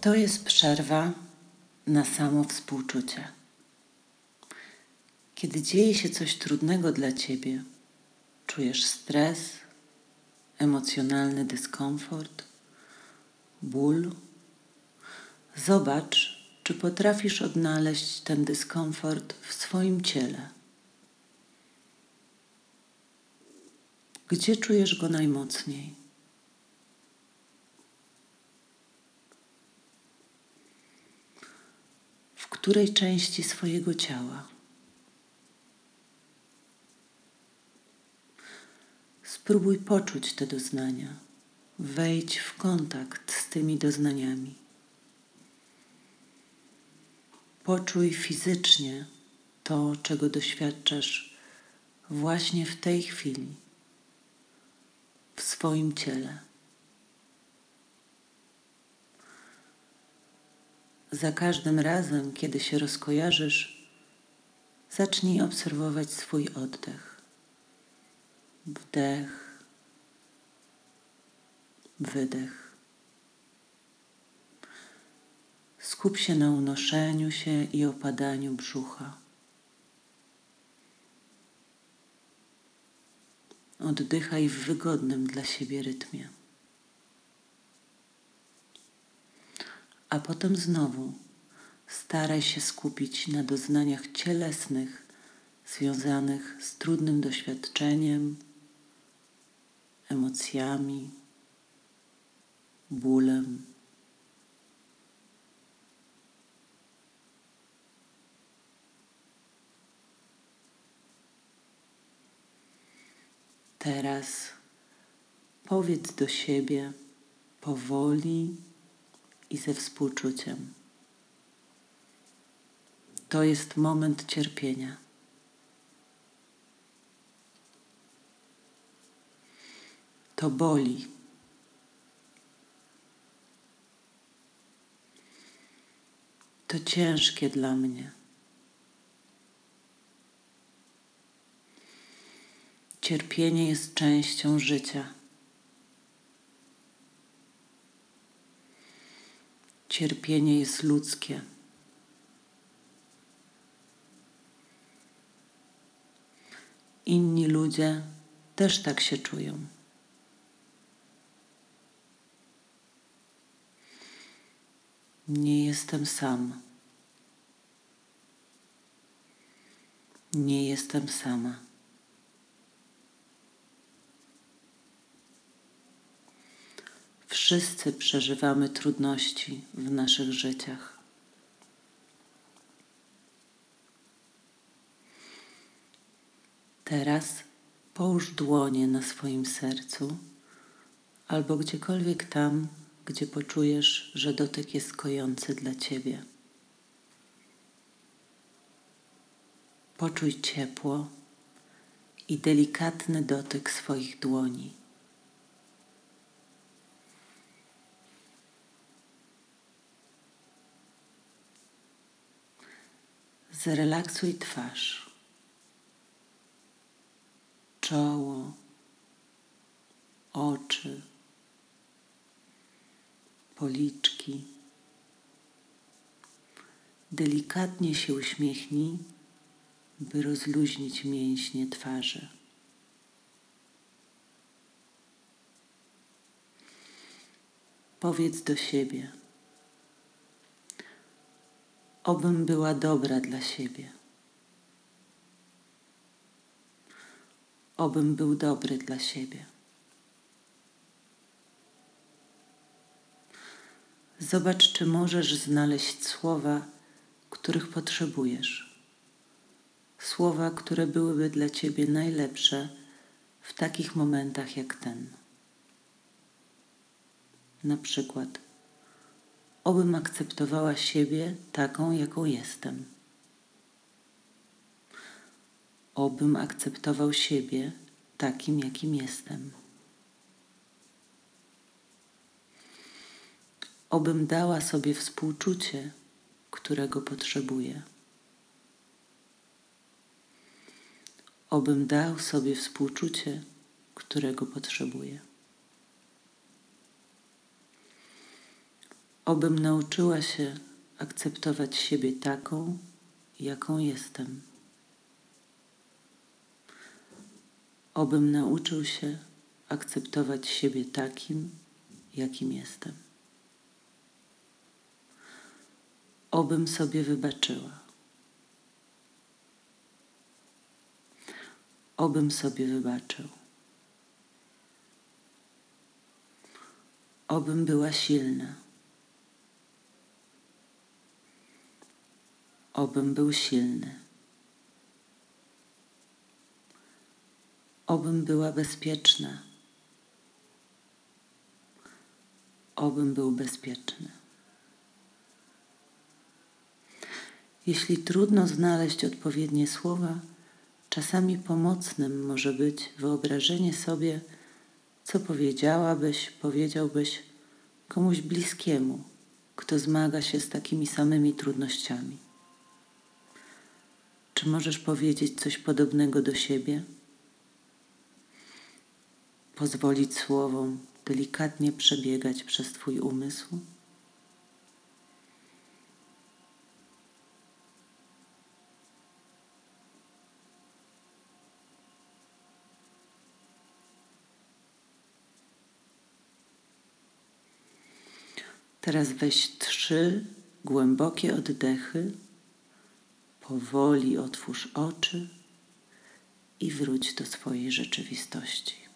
To jest przerwa na samo współczucie. Kiedy dzieje się coś trudnego dla ciebie, czujesz stres, emocjonalny dyskomfort, ból, zobacz, czy potrafisz odnaleźć ten dyskomfort w swoim ciele. Gdzie czujesz go najmocniej? W której części swojego ciała? Spróbuj poczuć te doznania. Wejdź w kontakt z tymi doznaniami. Poczuj fizycznie to, czego doświadczasz właśnie w tej chwili w swoim ciele. Za każdym razem, kiedy się rozkojarzysz, zacznij obserwować swój oddech. Wdech, wydech. Skup się na unoszeniu się i opadaniu brzucha. Oddychaj w wygodnym dla siebie rytmie. A potem znowu staraj się skupić na doznaniach cielesnych związanych z trudnym doświadczeniem, emocjami, bólem. Teraz powiedz do siebie powoli i ze współczuciem. To jest moment cierpienia. To boli. To ciężkie dla mnie. Cierpienie jest częścią życia. Cierpienie jest ludzkie. Inni ludzie też tak się czują. Nie jestem sam. Nie jestem sama. Wszyscy przeżywamy trudności w naszych życiach. Teraz połóż dłonie na swoim sercu albo gdziekolwiek tam, gdzie poczujesz, że dotyk jest kojący dla Ciebie. Poczuj ciepło i delikatny dotyk swoich dłoni. Zrelaksuj twarz, czoło, oczy, policzki. Delikatnie się uśmiechnij, by rozluźnić mięśnie twarzy. Powiedz do siebie obym była dobra dla siebie. Obym był dobry dla siebie. Zobacz, czy możesz znaleźć słowa, których potrzebujesz. Słowa, które byłyby dla ciebie najlepsze w takich momentach jak ten. Na przykład obym akceptowała siebie taką, jaką jestem. Obym akceptował siebie takim, jakim jestem. Obym dała sobie współczucie, którego potrzebuję. Obym dał sobie współczucie, którego potrzebuję. Obym nauczyła się akceptować siebie taką, jaką jestem. Obym nauczył się akceptować siebie takim, jakim jestem. Obym sobie wybaczyła. Obym sobie wybaczył. Obym była silna. Obym był silny. Obym była bezpieczna. Obym był bezpieczny. Jeśli trudno znaleźć odpowiednie słowa, czasami pomocnym może być wyobrażenie sobie, co powiedziałabyś, powiedziałbyś komuś bliskiemu, kto zmaga się z takimi samymi trudnościami. Czy możesz powiedzieć coś podobnego do siebie? Pozwolić słowom delikatnie przebiegać przez Twój umysł? Teraz weź trzy głębokie oddechy, powoli otwórz oczy i wróć do swojej rzeczywistości.